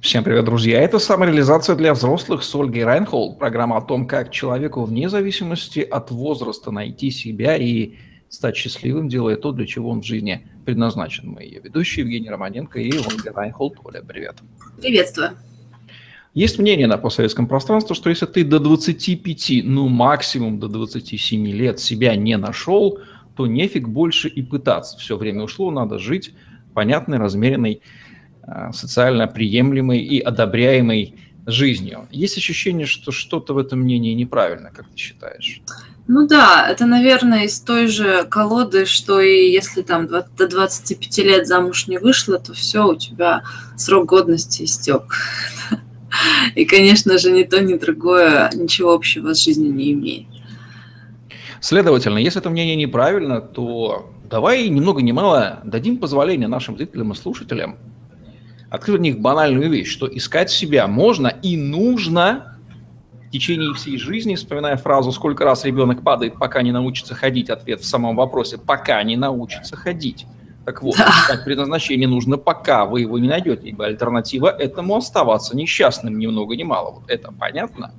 Всем привет, друзья! Это «Самореализация для взрослых» с Ольгой Райнхолд. Программа о том, как человеку вне зависимости от возраста найти себя и стать счастливым, делая то, для чего он в жизни предназначен. Мы ее ведущие Евгений Романенко и Ольга Райнхолд. Оля, привет. Приветствую. Есть мнение на постсоветском пространстве, что если ты до 25, ну максимум до 27 лет себя не нашел, то нефиг больше и пытаться. Все время ушло, надо жить понятной, размеренной, социально приемлемой и одобряемой жизнью. Есть ощущение, что что-то в этом мнении неправильно, как ты считаешь? Ну да, это, наверное, из той же колоды, что и если там до 25 лет замуж не вышла, то все, у тебя срок годности истек. И, конечно же, ни то, ни другое ничего общего с жизнью не имеет. Следовательно, если это мнение неправильно, то давай ни много ни мало дадим позволение нашим зрителям и слушателям открыть в них банальную вещь, что искать себя можно и нужно в течение всей жизни, вспоминая фразу «Сколько раз ребенок падает, пока не научится ходить?» Ответ в самом вопросе «Пока не научится ходить». Так вот, да. искать предназначение нужно, пока вы его не найдете, ибо альтернатива этому оставаться несчастным ни много ни мало. Вот это понятно?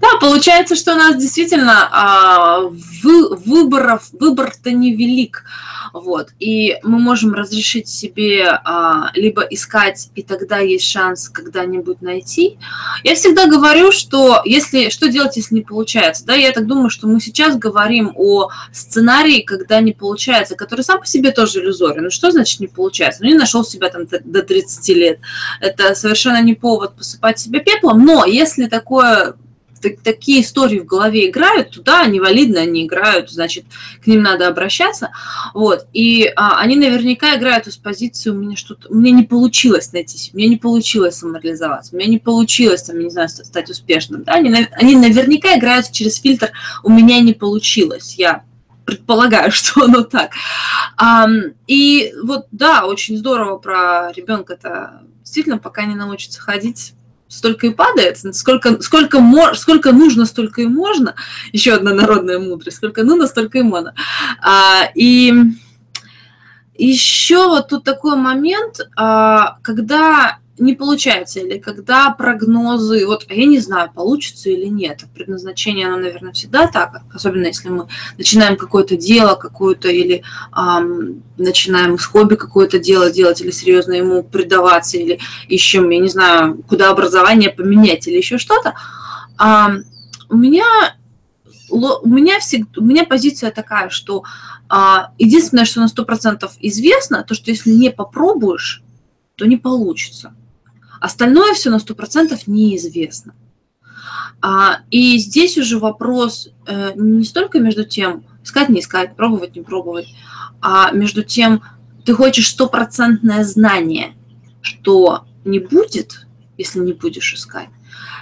Да, получается, что у нас действительно а, вы, выборов, выбор-то невелик. Вот, и мы можем разрешить себе а, либо искать, и тогда есть шанс когда-нибудь найти. Я всегда говорю, что если что делать, если не получается. Да, я так думаю, что мы сейчас говорим о сценарии, когда не получается, который сам по себе тоже иллюзорен. Ну что значит не получается? Ну не нашел себя там до 30 лет. Это совершенно не повод посыпать себя пеплом, но если такое такие истории в голове играют, туда они валидно, они играют, значит, к ним надо обращаться. Вот. И а, они наверняка играют из позиции, у меня что-то, у меня не получилось найти, у меня не получилось самореализоваться, у меня не получилось, там, не знаю, стать успешным. Да? Они, они наверняка играют через фильтр «у меня не получилось», я предполагаю, что оно так. А, и вот, да, очень здорово про ребенка-то действительно, пока не научится ходить, столько и падает, сколько, сколько, мож, сколько нужно, столько и можно. Еще одна народная мудрость. Сколько нужно, столько и можно. А, и еще вот тут такой момент, а, когда не получается, или когда прогнозы, вот я не знаю, получится или нет, предназначение, оно, наверное, всегда так, особенно если мы начинаем какое-то дело, какое-то, или эм, начинаем с хобби какое-то дело делать, или серьезно ему предаваться, или ищем, я не знаю, куда образование поменять, или еще что-то, эм, у меня у меня, всегда, у меня позиция такая, что а, единственное, что на 100% известно, то, что если не попробуешь, то не получится. Остальное все на 100% неизвестно. А, и здесь уже вопрос э, не столько между тем, искать, не искать, пробовать, не пробовать, а между тем, ты хочешь стопроцентное знание, что не будет, если не будешь искать,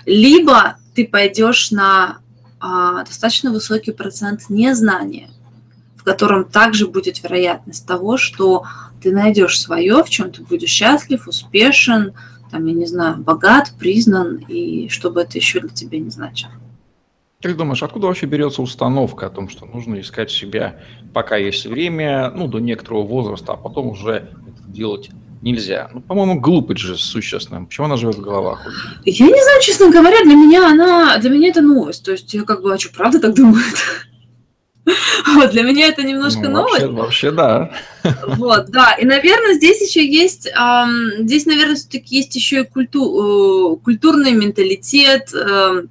либо ты пойдешь на а, достаточно высокий процент незнания, в котором также будет вероятность того, что ты найдешь свое, в чем ты будешь счастлив, успешен, там, я не знаю, богат, признан, и что бы это еще для тебя не значило. Как думаешь, откуда вообще берется установка о том, что нужно искать себя, пока есть время, ну, до некоторого возраста, а потом уже это делать нельзя? Ну, по-моему, глупость же существенная. Почему она живет в головах? Я не знаю, честно говоря, для меня она, для меня это новость. То есть я как бы, а что, правда так думают? Вот, для меня это немножко ну, новость. Вообще, вообще, да. Вот, да. И, наверное, здесь еще есть, эм, здесь, наверное, все-таки есть еще и культу, э, культурный менталитет, э,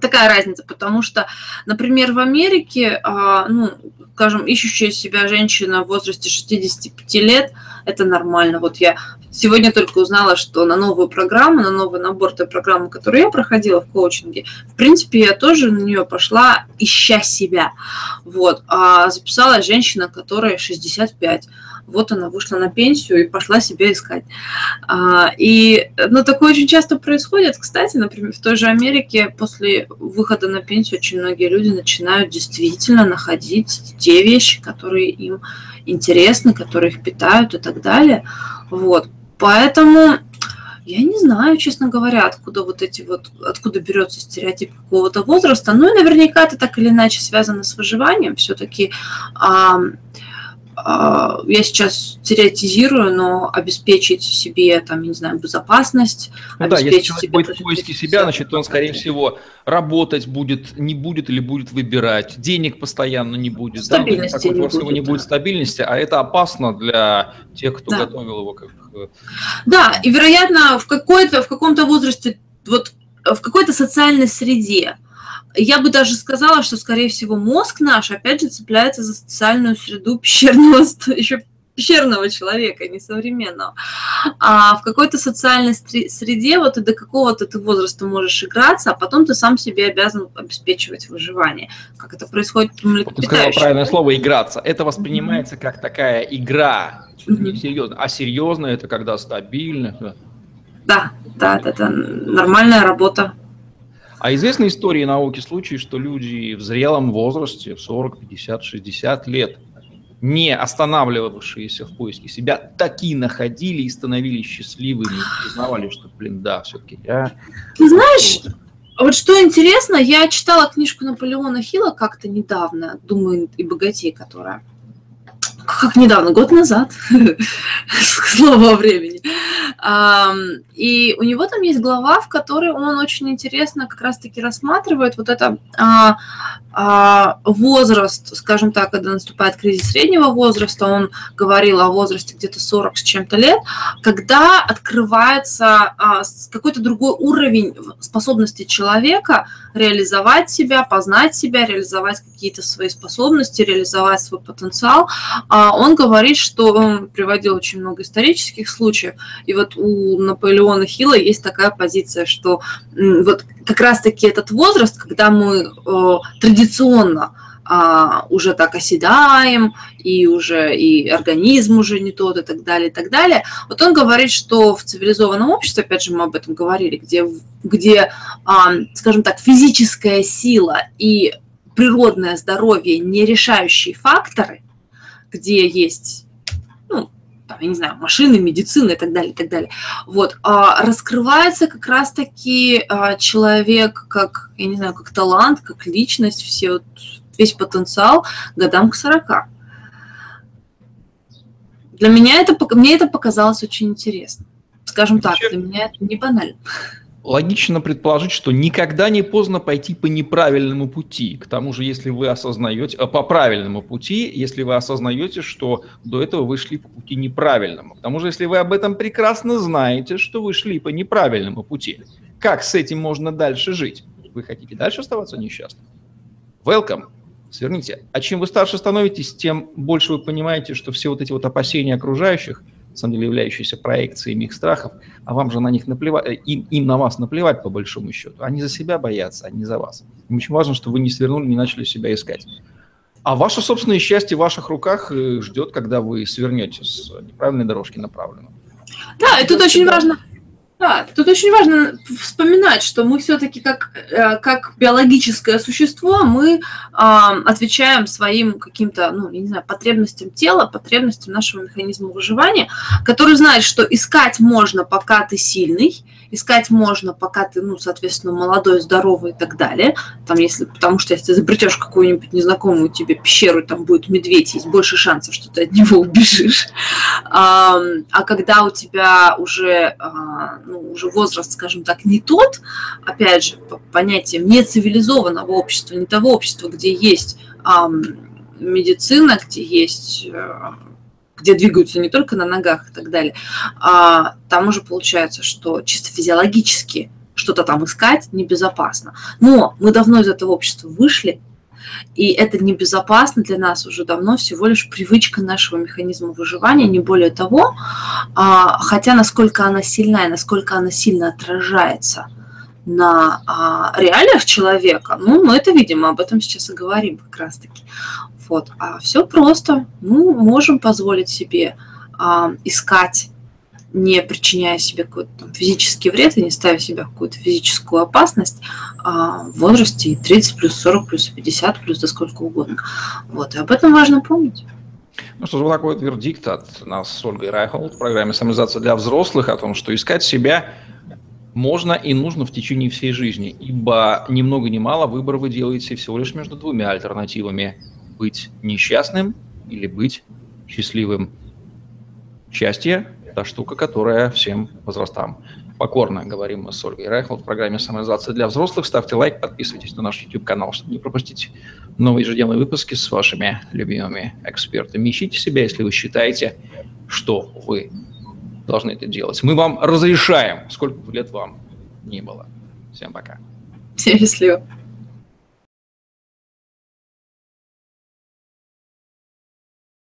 такая разница, потому что, например, в Америке, э, ну, скажем, ищущая себя женщина в возрасте 65 лет, это нормально. Вот я Сегодня только узнала, что на новую программу, на новый набор той программы, которую я проходила в коучинге, в принципе, я тоже на нее пошла, ища себя. Вот. А записала женщина, которая 65 вот она вышла на пенсию и пошла себя искать. А, и, ну, такое очень часто происходит. Кстати, например, в той же Америке после выхода на пенсию очень многие люди начинают действительно находить те вещи, которые им интересны, которые их питают и так далее. Вот. Поэтому я не знаю, честно говоря, откуда вот эти вот, откуда берется стереотип какого-то возраста. Ну и наверняка это так или иначе связано с выживанием. Все-таки а, я сейчас теоретизирую, но обеспечить себе, там, не знаю, безопасность, ну, да, если человек будет в поиске себя, значит, он, скорее всего, работать будет, не будет или будет выбирать, денег постоянно не будет, стабильности да? не будет, не будет стабильности, а это опасно для тех, кто да. готовил его как... Э, да, и, вероятно, в, какой-то, в каком-то возрасте, вот в какой-то социальной среде, я бы даже сказала, что, скорее всего, мозг наш, опять же, цепляется за социальную среду пещерного, еще пещерного человека, не современного. А в какой-то социальной среде вот и до какого-то ты возраста можешь играться, а потом ты сам себе обязан обеспечивать выживание. Как это происходит у млекопитающих. Ты правильное слово «играться». Это воспринимается mm-hmm. как такая игра, mm-hmm. не серьезно. А серьезно это когда стабильно. Да, да, это нормальная работа а известны истории науки случаи, что люди в зрелом возрасте, в 40, 50, 60 лет, не останавливавшиеся в поиске себя, такие находили и становились счастливыми, признавали, что, блин, да, все-таки я... Ты знаешь, вот что интересно, я читала книжку Наполеона Хилла как-то недавно, думаю, и богатей, которая как недавно, год назад, слово времени. И у него там есть глава, в которой он очень интересно как раз-таки рассматривает вот это а, возраст, скажем так, когда наступает кризис среднего возраста, он говорил о возрасте где-то 40 с чем-то лет, когда открывается а, какой-то другой уровень способности человека реализовать себя, познать себя, реализовать какие-то свои способности, реализовать свой потенциал. Он говорит, что он приводил очень много исторических случаев, и вот у Наполеона Хилла есть такая позиция, что вот как раз-таки этот возраст, когда мы э, традиционно а, уже так оседаем, и уже и организм уже не тот, и так далее, и так далее. Вот он говорит, что в цивилизованном обществе, опять же, мы об этом говорили, где, где а, скажем так, физическая сила и природное здоровье не решающие факторы, где есть там, я не знаю, машины, медицина и так далее, и так далее. Вот, а раскрывается как раз-таки а, человек как, я не знаю, как талант, как личность, все, вот, весь потенциал годам к 40. Для меня это, мне это показалось очень интересно. Скажем так, для меня это не банально логично предположить, что никогда не поздно пойти по неправильному пути. К тому же, если вы осознаете, э, по правильному пути, если вы осознаете, что до этого вы шли по пути неправильному. К тому же, если вы об этом прекрасно знаете, что вы шли по неправильному пути, как с этим можно дальше жить? Вы хотите дальше оставаться несчастным? Welcome. Сверните. А чем вы старше становитесь, тем больше вы понимаете, что все вот эти вот опасения окружающих – самом деле являющиеся проекциями их страхов, а вам же на них наплевать, э, им, им на вас наплевать по большому счету. Они за себя боятся, а не за вас. Им очень важно, чтобы вы не свернули, не начали себя искать. А ваше собственное счастье в ваших руках э, ждет, когда вы свернете с неправильной дорожки направленно. Да, и тут очень важно да, тут очень важно вспоминать, что мы все-таки как, э, как биологическое существо, мы э, отвечаем своим каким-то, ну, я не знаю, потребностям тела, потребностям нашего механизма выживания, который знает, что искать можно, пока ты сильный, искать можно, пока ты, ну, соответственно, молодой, здоровый и так далее. Там, если, потому что если ты изобретешь какую-нибудь незнакомую тебе пещеру, там будет медведь, есть больше шансов, что ты от него убежишь. А, а когда у тебя уже, а, ну, уже возраст, скажем так, не тот, опять же, по понятием не цивилизованного общества, не того общества, где есть медицина, где есть э, где двигаются не только на ногах и так далее, а там уже получается, что чисто физиологически что-то там искать небезопасно. Но мы давно из этого общества вышли, и это небезопасно для нас уже давно, всего лишь привычка нашего механизма выживания, не более того. А, хотя насколько она сильна и насколько она сильно отражается на а, реалиях человека, ну, мы это видим, об этом сейчас и говорим как раз-таки. Вот. А все просто. Мы можем позволить себе а, искать, не причиняя себе какой-то там, физический вред и не ставя себя в какую-то физическую опасность а, в возрасте 30 плюс 40 плюс 50 плюс да сколько угодно. Вот. И об этом важно помнить. Ну что же, вот такой вот вердикт от нас с Ольгой Райхолд в программе «Самоизация для взрослых» о том, что искать себя можно и нужно в течение всей жизни, ибо ни много ни мало выбор вы делаете всего лишь между двумя альтернативами – быть несчастным или быть счастливым. Счастье – та штука, которая всем возрастам покорно, говорим мы с Ольгой Райхл в программе «Самоизоляция для взрослых». Ставьте лайк, подписывайтесь на наш YouTube-канал, чтобы не пропустить новые ежедневные выпуски с вашими любимыми экспертами. Ищите себя, если вы считаете, что вы должны это делать. Мы вам разрешаем, сколько бы лет вам не было. Всем пока. Всем счастливо.